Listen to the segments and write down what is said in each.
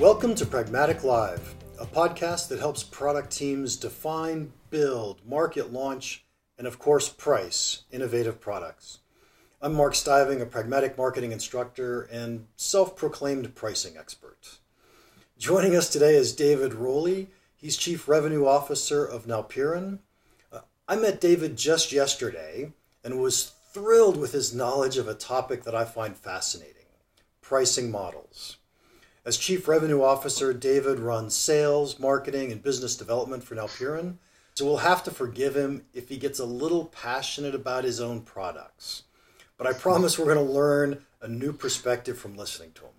Welcome to Pragmatic Live, a podcast that helps product teams define, build, market launch, and of course, price innovative products. I'm Mark Stiving, a pragmatic marketing instructor and self proclaimed pricing expert. Joining us today is David Rowley. He's Chief Revenue Officer of Nalpeiron. Uh, I met David just yesterday and was thrilled with his knowledge of a topic that I find fascinating pricing models. As Chief Revenue Officer, David runs sales, marketing, and business development for Nalpeiron, so we'll have to forgive him if he gets a little passionate about his own products. But I promise we're going to learn a new perspective from listening to him.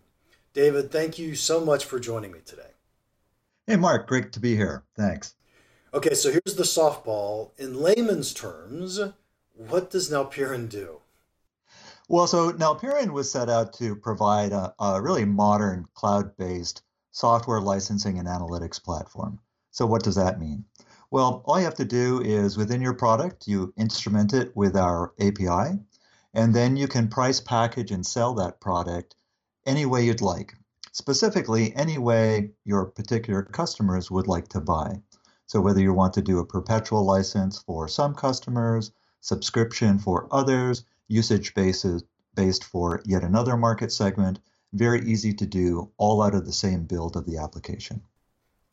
David, thank you so much for joining me today. Hey, Mark, great to be here. Thanks. Okay, so here's the softball. In layman's terms, what does Nalpeiron do? Well, so Nalpeiron was set out to provide a, a really modern cloud based software licensing and analytics platform. So, what does that mean? Well, all you have to do is within your product, you instrument it with our API, and then you can price, package, and sell that product any way you'd like. Specifically, any way your particular customers would like to buy. So, whether you want to do a perpetual license for some customers, subscription for others, usage basis based for yet another market segment. Very easy to do, all out of the same build of the application.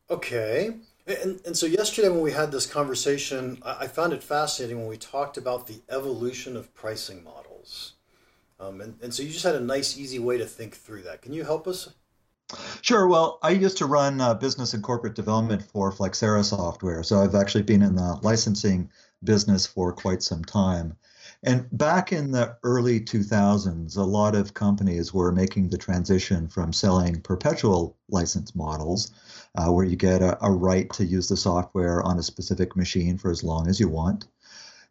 Okay. And, and so yesterday when we had this conversation, I found it fascinating when we talked about the evolution of pricing models. Um, and, and so you just had a nice, easy way to think through that. Can you help us? Sure. Well, I used to run uh, business and corporate development for Flexera Software. So I've actually been in the licensing business for quite some time. And back in the early 2000s, a lot of companies were making the transition from selling perpetual license models, uh, where you get a, a, right to use the software on a specific machine for as long as you want,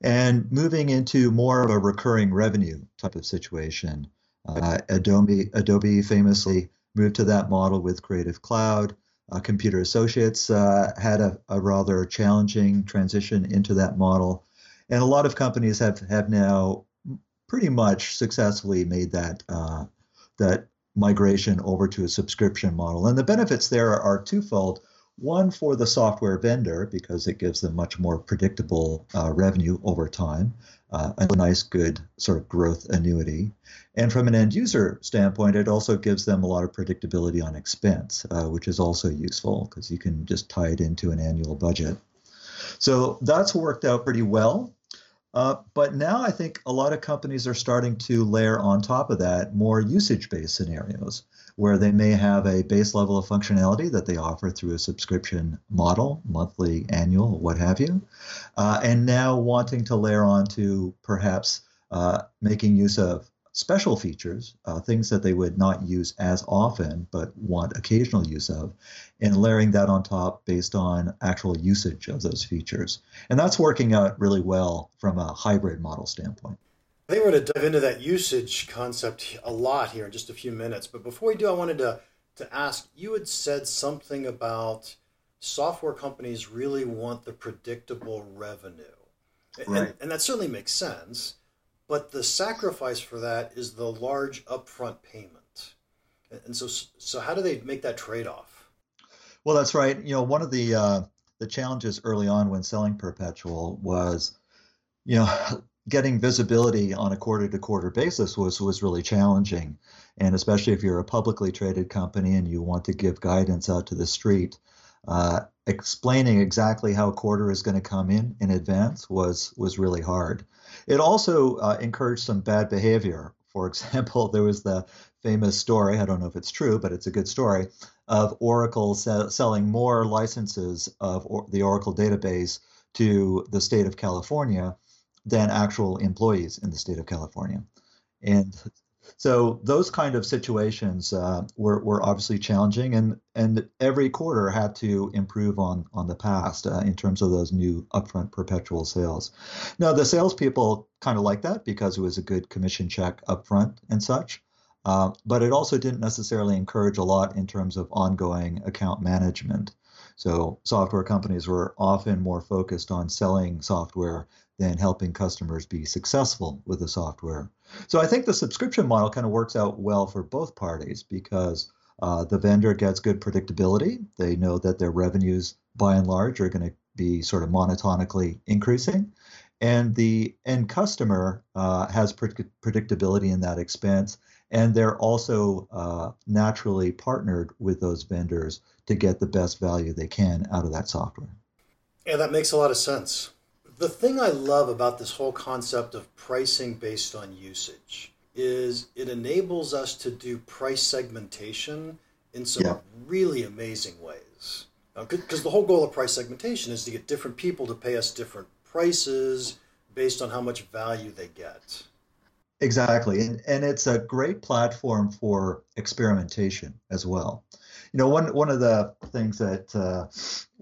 and moving into more of a recurring revenue type of situation. Uh, Adobe, Adobe famously moved to that model with Creative Cloud. Uh, Computer Associates uh, had a, a rather challenging transition into that model and a lot of companies have have now pretty much successfully made that uh, that migration over to a subscription model. And the benefits there are twofold. One for the software vendor because it gives them much more predictable uh, revenue over time, uh, a nice, good sort of growth annuity. And from an end user standpoint, it also gives them a lot of predictability on expense, uh, which is also useful because you can just tie it into an annual budget. So that's worked out pretty well. Uh, but now I think a lot of companies are starting to layer on top of that more usage based scenarios where they may have a base level of functionality that they offer through a subscription model, monthly, annual, what have you, uh, and now wanting to layer on to perhaps uh, making use of special features, uh, things that they would not use as often but want occasional use of, and layering that on top based on actual usage of those features. And that's working out really well from a hybrid model standpoint. I think we're going to dive into that usage concept a lot here in just a few minutes. But before we do, I wanted to, to ask you had said something about software companies really want the predictable revenue. Right. And, and that certainly makes sense. But the sacrifice for that is the large upfront payment. And so, so how do they make that trade off? Well, that's right. You know, one of the uh, the challenges early on when selling perpetual was, you know, getting visibility on a quarter to quarter basis was was really challenging, and especially if you're a publicly traded company and you want to give guidance out to the street. Uh, explaining exactly how a quarter is going to come in in advance was was really hard. It also uh, encouraged some bad behavior. For example, there was the famous story, I don't know if it's true, but it's a good story, of Oracle se- selling more licenses of or- the Oracle database to the state of California than actual employees in the state of California. And so those kind of situations uh, were, were obviously challenging, and and every quarter had to improve on on the past uh, in terms of those new upfront perpetual sales. Now the salespeople kind of liked that because it was a good commission check upfront and such, uh, but it also didn't necessarily encourage a lot in terms of ongoing account management. So software companies were often more focused on selling software than helping customers be successful with the software. So I think the subscription model kind of works out well for both parties because Uh, the vendor gets good predictability. They know that their revenues, by and large, are going to be sort of monotonically increasing. And the end customer uh, has predictability in that expense. And they're also uh, naturally partnered with those vendors to get the best value they can out of that software. Yeah, that makes a lot of sense. The thing I love about this whole concept of pricing based on usage is it enables us to do price segmentation in some yeah. really amazing ways. Because the whole goal of price segmentation is to get different people to pay us different prices based on how much value they get. Exactly. And, and it's a great platform for experimentation as well. You know, one, one of the things that uh,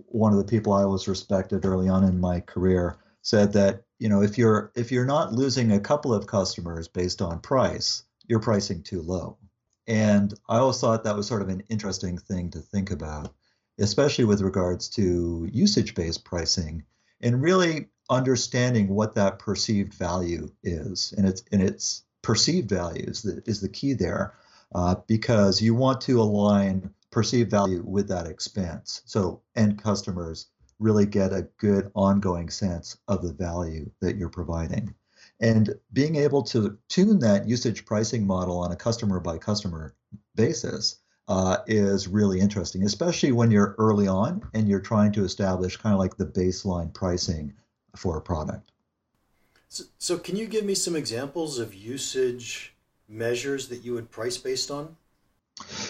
one of the people I was respected early on in my career said that, you know, if you're if you're not losing a couple of customers based on price, you're pricing too low. And I always thought that was sort of an interesting thing to think about, especially with regards to usage-based pricing and really understanding what that perceived value is, and it's and its perceived values that is the key there, uh, because you want to align perceived value with that expense. So end customers really get a good ongoing sense of the value that you're providing. And being able to tune that usage pricing model on a customer by customer basis uh, is really interesting, especially when you're early on and you're trying to establish kind of like the baseline pricing for a product. So, so, can you give me some examples of usage measures that you would price based on?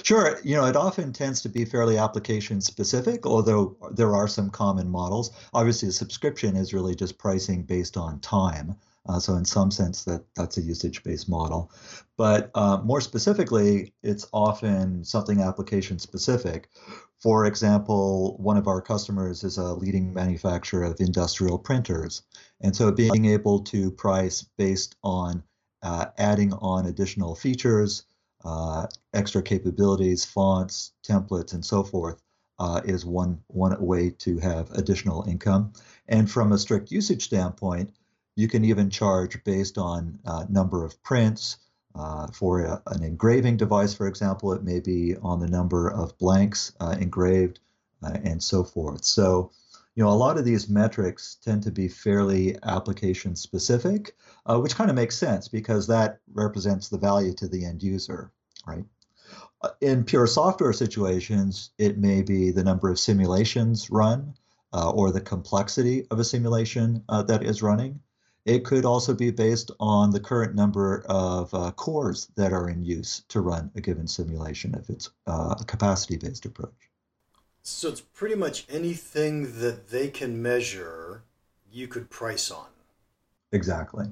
Sure. You know, it often tends to be fairly application specific, although there are some common models. Obviously, a subscription is really just pricing based on time. Uh, so in some sense, that that's a usage-based model. But uh, more specifically, it's often something application-specific. For example, one of our customers is a leading manufacturer of industrial printers, and so being able to price based on uh, adding on additional features, uh, extra capabilities, fonts, templates, and so forth. Uh, is one one way to have additional income, and from a strict usage standpoint, you can even charge based on uh, number of prints. Uh, for a, an engraving device, for example, it may be on the number of blanks uh, engraved uh, and so forth. So, you know, a lot of these metrics tend to be fairly application specific, uh, which kind of makes sense because that represents the value to the end user, right? Uh, in pure software situations, it may be the number of simulations run uh, or the complexity of a simulation uh, that is running. It could also be based on the current number of uh, cores that are in use to run a given simulation if it's uh, a capacity based approach. So it's pretty much anything that they can measure, you could price on. Exactly.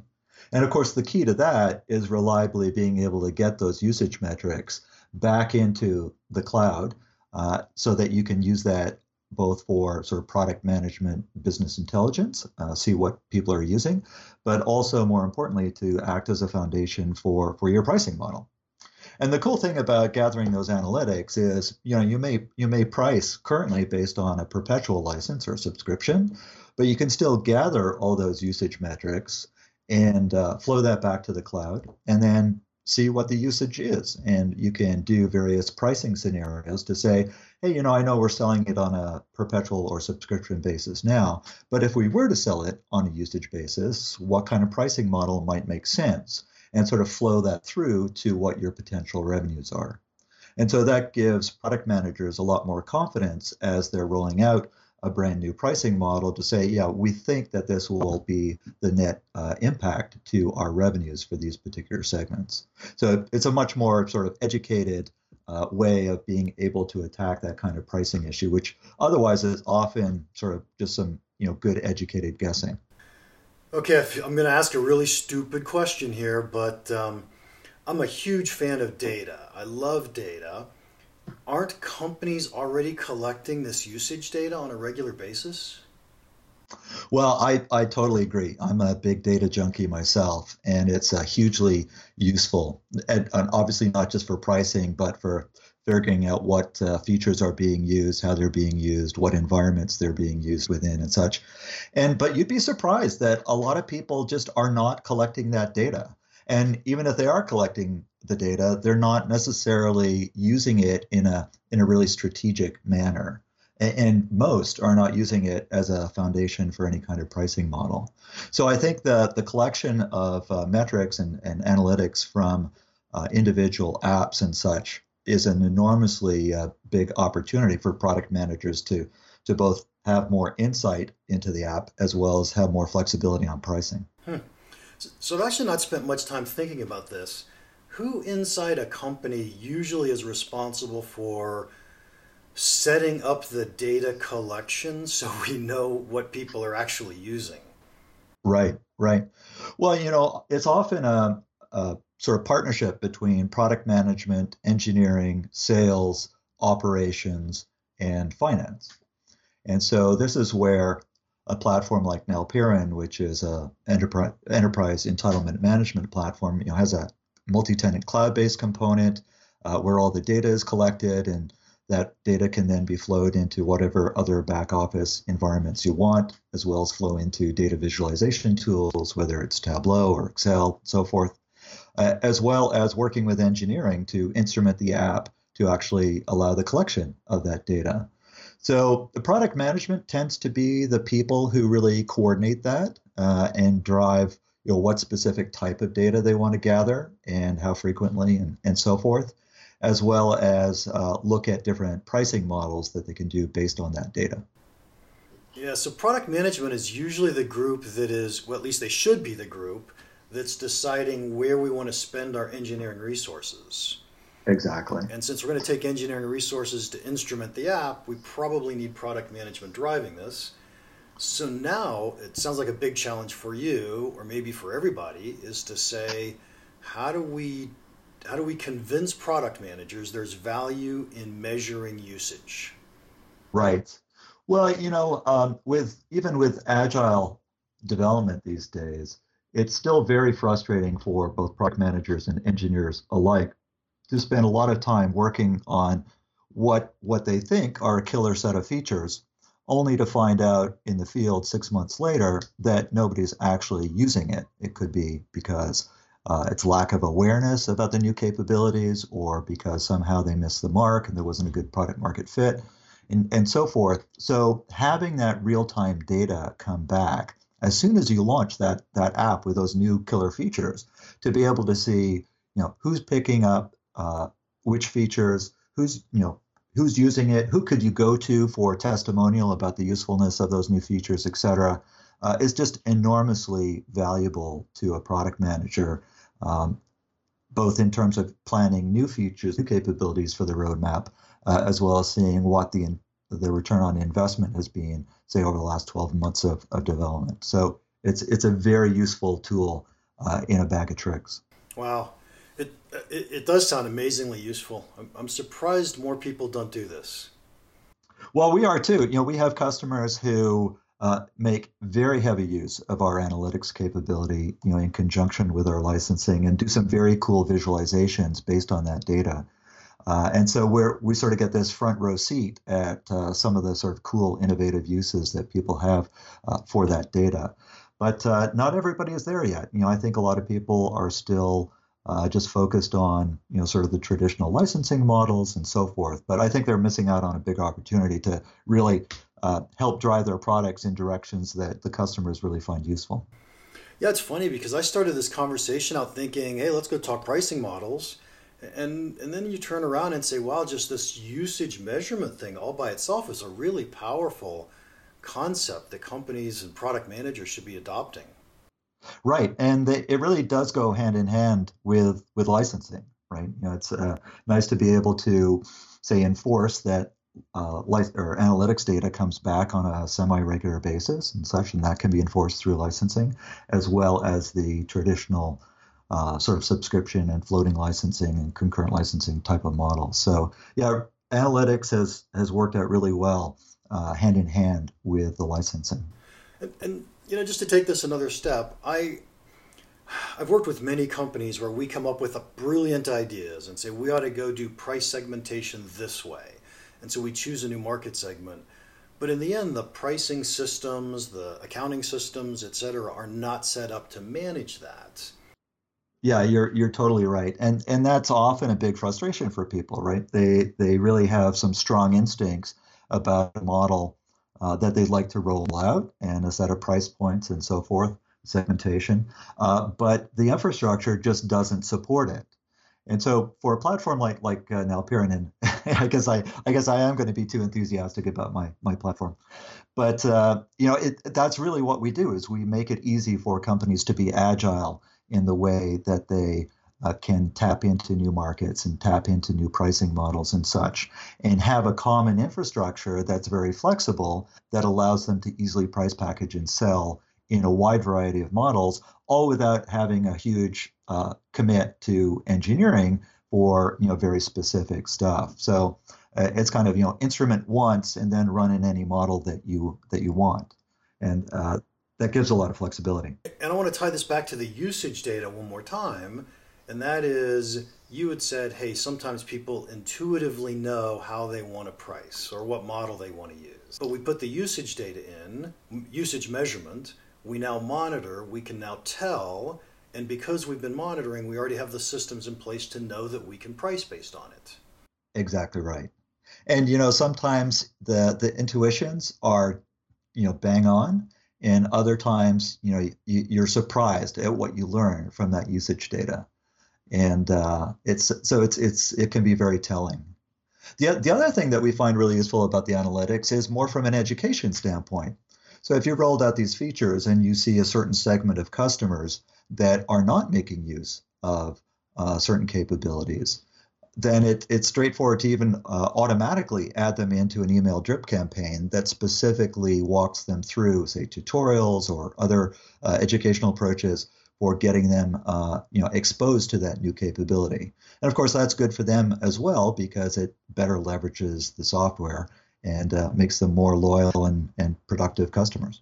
And of course, the key to that is reliably being able to get those usage metrics back into the cloud uh, so that you can use that both for sort of product management, business intelligence, uh, see what people are using, but also more importantly to act as a foundation for for your pricing model. And the cool thing about gathering those analytics is, you know, you may you may price currently based on a perpetual license or subscription, but you can still gather all those usage metrics and uh, flow that back to the cloud, and then see what the usage is. And you can do various pricing scenarios to say, hey, you know, I know we're selling it on a perpetual or subscription basis now, but if we were to sell it on a usage basis, what kind of pricing model might make sense? And sort of flow that through to what your potential revenues are. And so that gives product managers a lot more confidence as they're rolling out a brand new pricing model to say, yeah, we think that this will be the net uh, impact to our revenues for these particular segments. So it's a much more sort of educated uh, way of being able to attack that kind of pricing issue, which otherwise is often sort of just some you know good educated guessing. Okay, I'm going to ask a really stupid question here, but um, I'm a huge fan of data. I love data aren't companies already collecting this usage data on a regular basis? Well, I, I totally agree. I'm a big data junkie myself, and it's uh, hugely useful. And, and, obviously, not just for pricing, but for figuring out what uh, features are being used, how they're being used, what environments they're being used within, and such. And but you'd be surprised that a lot of people just are not collecting that data. And even if they are collecting the data, they're not necessarily using it in a in a really strategic manner. And, most are not using it as a foundation for any kind of pricing model. So I think that the collection of uh, metrics and, and analytics from uh, individual apps and such is an enormously uh, big opportunity for product managers to to both have more insight into the app as well as have more flexibility on pricing. Hmm. So I've actually not spent much time thinking about this. Who inside a company usually is responsible for setting up the data collection so we know what people are actually using? Right, right. Well, you know, it's often a, a sort of partnership between product management, engineering, sales, operations, and finance. And so this is where a platform like Nalpeiron, which is a enterprise, enterprise entitlement management platform, you know, has a multi-tenant cloud-based component uh, where all the data is collected, and that data can then be flowed into whatever other back office environments you want, as well as flow into data visualization tools, whether it's Tableau or Excel, so forth, uh, as well as working with engineering to instrument the app to actually allow the collection of that data. So the product management tends to be the people who really coordinate that uh, and drive you know what specific type of data they want to gather and how frequently and, and so forth, as well as uh, look at different pricing models that they can do based on that data. Yeah, so product management is usually the group that is, well, at least they should be the group that's deciding where we want to spend our engineering resources. Exactly. And since we're going to take engineering resources to instrument the app, we probably need product management driving this. So now it sounds like a big challenge for you, or maybe for everybody, is to say, how do we how do we convince product managers there's value in measuring usage? Right. Well, you know, um, with even with agile development these days, it's still very frustrating for both product managers and engineers alike to spend a lot of time working on what what they think are a killer set of features, only to find out in the field six months later that nobody's actually using it. It could be because uh, it's lack of awareness about the new capabilities, or because somehow they missed the mark and there wasn't a good product market fit, and, and so forth. So having that real time data come back as soon as you launch that that app with those new killer features, to be able to see you know who's picking up uh, which features, who's you know who's using it, who could you go to for testimonial about the usefulness of those new features, et cetera, uh, is just enormously valuable to a product manager, um, both in terms of planning new features, new capabilities for the roadmap, uh, as well as seeing what the the return on investment has been, say, over the last 12 months of, of development. So it's it's a very useful tool uh, in a bag of tricks. Wow. It, it, it does sound amazingly useful. I'm, I'm surprised more people don't do this. Well, we are too. You know, we have customers who uh, make very heavy use of our analytics capability, you know, in conjunction with our licensing, and do some very cool visualizations based on that data. Uh, and so we we sort of get this front row seat at uh, some of the sort of cool, innovative uses that people have uh, for that data. But uh, not everybody is there yet. You know, I think a lot of people are still uh, just focused on you know sort of the traditional licensing models and so forth. But I think they're missing out on a big opportunity to really uh, help drive their products in directions that the customers really find useful. Yeah, it's funny because I started this conversation out thinking, hey, let's go talk pricing models. And, and then you turn around and say, wow, just this usage measurement thing all by itself is a really powerful concept that companies and product managers should be adopting. Right, and it really does go hand in hand with with licensing, right? You know, it's uh, nice to be able to say enforce that uh, li- or analytics data comes back on a semi-regular basis and such, and that can be enforced through licensing, as well as the traditional uh, sort of subscription and floating licensing and concurrent licensing type of model. So yeah, analytics has has worked out really well uh, hand in hand with the licensing. And, and you know, just to take this another step, I I've worked with many companies where we come up with brilliant ideas and say we ought to go do price segmentation this way. And so we choose a new market segment. But in the end, the pricing systems, the accounting systems, et cetera, are not set up to manage that. Yeah, you're you're totally right, and and that's often a big frustration for people, right? They they really have some strong instincts about a model uh, that they'd like to roll out and a set of price points and so forth, segmentation, uh, but the infrastructure just doesn't support it. And so for a platform like like uh, and I guess I I guess I am going to be too enthusiastic about my my platform, but uh, you know it, that's really what we do is we make it easy for companies to be agile in the way that they uh, can tap into new markets and tap into new pricing models and such, and have a common infrastructure that's very flexible that allows them to easily price package and sell in a wide variety of models, all without having a huge uh, commit to engineering for you know very specific stuff. So uh, it's kind of you know instrument once and then run in any model that you that you want, and uh, that gives a lot of flexibility. And I want to tie this back to the usage data one more time, and that is you had said, hey, sometimes people intuitively know how they want to price or what model they want to use. But we put the usage data in, usage measurement, we now monitor, we can now tell, and because we've been monitoring, we already have the systems in place to know that we can price based on it. Exactly right. And you know, sometimes the the intuitions are, you know, bang on, and other times, you know, you, are surprised at what you learn from that usage data, and uh, it's so it's it's it can be very telling. The, the other thing that we find really useful about the analytics is more from an education standpoint. So if you rolled out these features and you see a certain segment of customers that are not making use of uh, certain capabilities, then it, it's straightforward to even uh, automatically add them into an email drip campaign that specifically walks them through, say, tutorials or other uh, educational approaches for getting them, uh, you know, exposed to that new capability. And of course, that's good for them as well because it better leverages the software and uh, makes them more loyal and, and productive customers.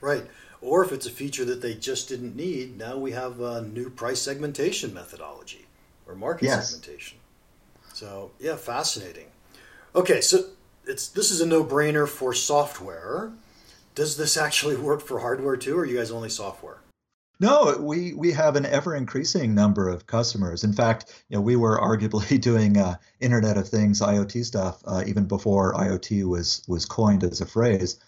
Right. Or if it's a feature that they just didn't need, now we have a new price segmentation methodology or market yes. segmentation. So yeah, fascinating. Okay, so it's this is a no-brainer for software. Does this actually work for hardware too, or are you guys only software? No, we we have an ever increasing number of customers. In fact, you know, we were arguably doing uh, Internet of Things (IoT) stuff uh, even before IoT was was coined as a phrase.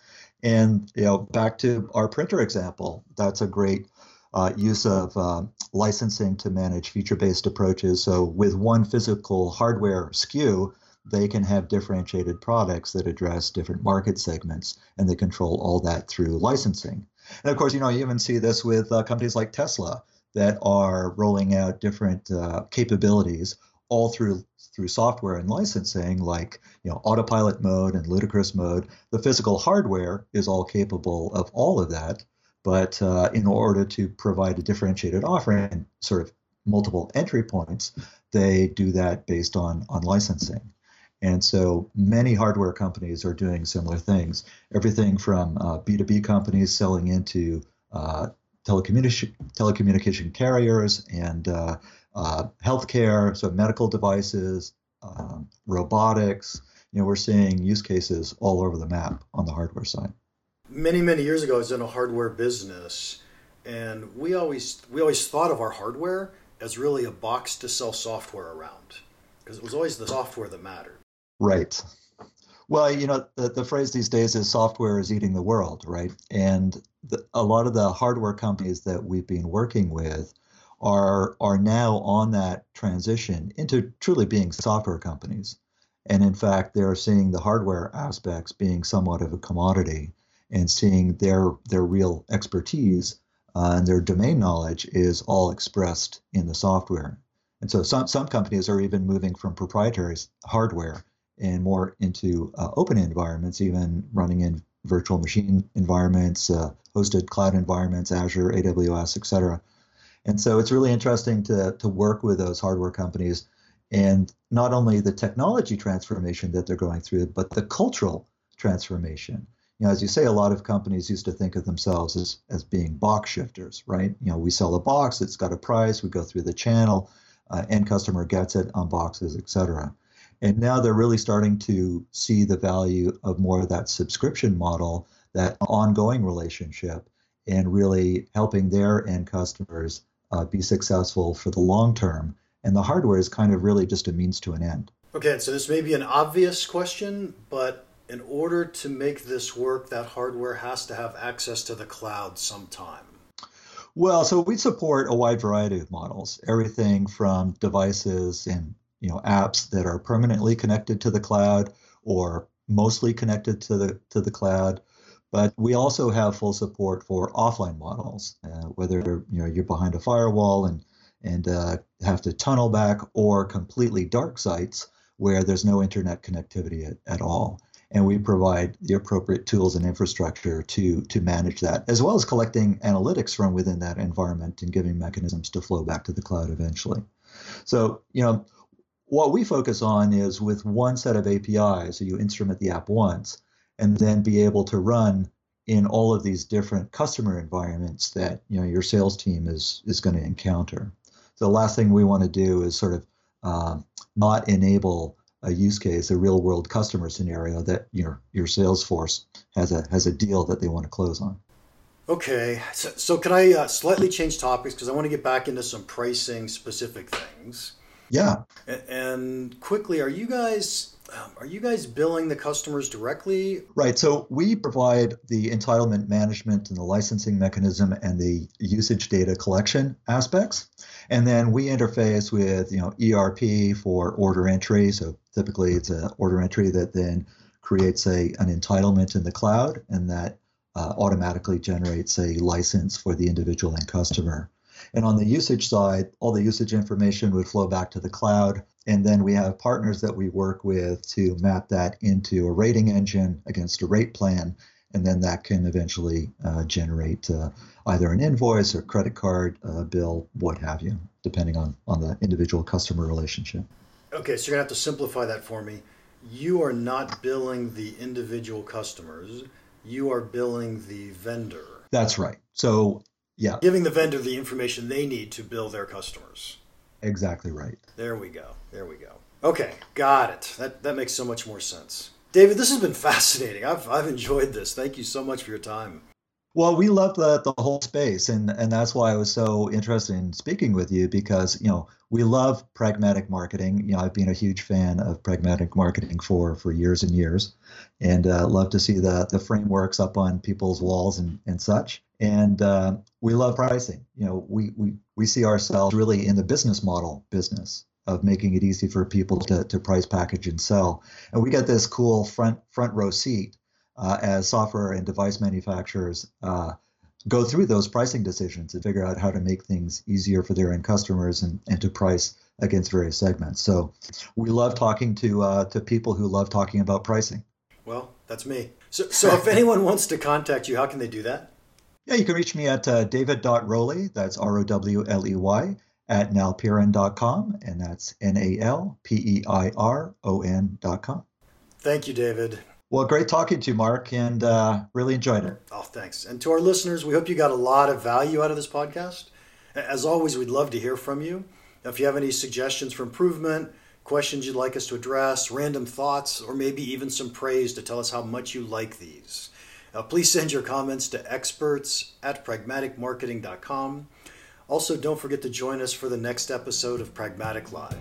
And you know, back to our printer example, that's a great uh, use of uh, licensing to manage feature-based approaches. So with one physical hardware SKU, they can have differentiated products that address different market segments, and they control all that through licensing. And of course, you know, you even see this with uh, companies like Tesla that are rolling out different uh, capabilities all through through software and licensing, like you know, autopilot mode and ludicrous mode. The physical hardware is all capable of all of that, but uh, in order to provide a differentiated offering and sort of multiple entry points, they do that based on on licensing. And so many hardware companies are doing similar things. Everything from uh, B2B companies selling into uh, telecommunication, telecommunication carriers and uh, uh, healthcare, so medical devices, um, robotics. You know, we're seeing use cases all over the map on the hardware side. Many, many years ago, I was in a hardware business, and we always we always thought of our hardware as really a box to sell software around because it was always the software that mattered. Right. Well, you know, the, the phrase these days is software is eating the world, right? And the, a lot of the hardware companies that we've been working with are are now on that transition into truly being software companies. And in fact, they're seeing the hardware aspects being somewhat of a commodity and seeing their their real expertise uh, and their domain knowledge is all expressed in the software. And so some, some companies are even moving from proprietary hardware and more into uh, open environments, even running in virtual machine environments, uh, hosted cloud environments, Azure, AWS, et cetera. And so it's really interesting to, to work with those hardware companies and not only the technology transformation that they're going through, but the cultural transformation. You know, as you say, a lot of companies used to think of themselves as, as being box shifters, right? You know, we sell a box, it's got a price, we go through the channel, uh, end customer gets it on boxes, et cetera. And now they're really starting to see the value of more of that subscription model, that ongoing relationship, and really helping their end customers uh, be successful for the long term. And the hardware is kind of really just a means to an end. Okay, so this may be an obvious question, but in order to make this work, that hardware has to have access to the cloud sometime. Well, so we support a wide variety of models, everything from devices and you know apps that are permanently connected to the cloud or mostly connected to the to the cloud. But we also have full support for offline models, uh, whether you know you're behind a firewall and and uh, have to tunnel back, or completely dark sites where there's no internet connectivity at, at all and we provide the appropriate tools and infrastructure to to manage that, as well as collecting analytics from within that environment and giving mechanisms to flow back to the cloud eventually. So, you know, what we focus on is with one set of APIs, so you instrument the app once, and then be able to run in all of these different customer environments that you know your sales team is is going to encounter. The last thing we want to do is sort of uh, not enable a use case, a real world customer scenario that your your sales force has a has a deal that they want to close on. Okay, so, so can I uh, slightly change topics because I want to get back into some pricing specific things. Yeah. And, quickly, are you guys um, are you guys billing the customers directly? Right. So we provide the entitlement management and the licensing mechanism and the usage data collection aspects. And then we interface with, you know, ERP for order entry. So typically it's an order entry that then creates a an entitlement in the cloud and that uh, automatically generates a license for the individual and customer. And on the usage side, all the usage information would flow back to the cloud. And then we have partners that we work with to map that into a rating engine against a rate plan. And then that can eventually uh, generate uh, either an invoice or credit card uh, bill, what have you, depending on, on the individual customer relationship. Okay, so you're going to have to simplify that for me. You are not billing the individual customers, you are billing the vendor. That's right. So, yeah. Giving the vendor the information they need to bill their customers. Exactly right. There we go. There we go. Okay, got it. That, that makes so much more sense. David, this has been fascinating. I've, I've enjoyed this. Thank you so much for your time. Well, we love the, the whole space, and, and that's why I was so interested in speaking with you because, you know, we love pragmatic marketing. You know, I've been a huge fan of pragmatic marketing for, for years and years, and uh, love to see the, the frameworks up on people's walls and, and such. And uh, we love pricing. You know, we, we, we see ourselves really in the business model business of making it easy for people to, to price, package, and sell. And we get this cool front front row seat uh, as software and device manufacturers uh, go through those pricing decisions and figure out how to make things easier for their end customers and, and to price against various segments. So we love talking to uh, to people who love talking about pricing. Well, that's me. So, so if anyone wants to contact you, how can they do that? Yeah, you can reach me at uh, david.rowley, that's R O W L E Y, at nalpeiron.com, and that's N A L P E I R O N.com. Thank you, David. Well, great talking to you, Mark, and uh, really enjoyed it. Oh, thanks. And to our listeners, we hope you got a lot of value out of this podcast. As always, we'd love to hear from you. If you have any suggestions for improvement, questions you'd like us to address, random thoughts, or maybe even some praise to tell us how much you like these, uh, please send your comments to experts at pragmaticmarketing.com. Also, don't forget to join us for the next episode of Pragmatic Live.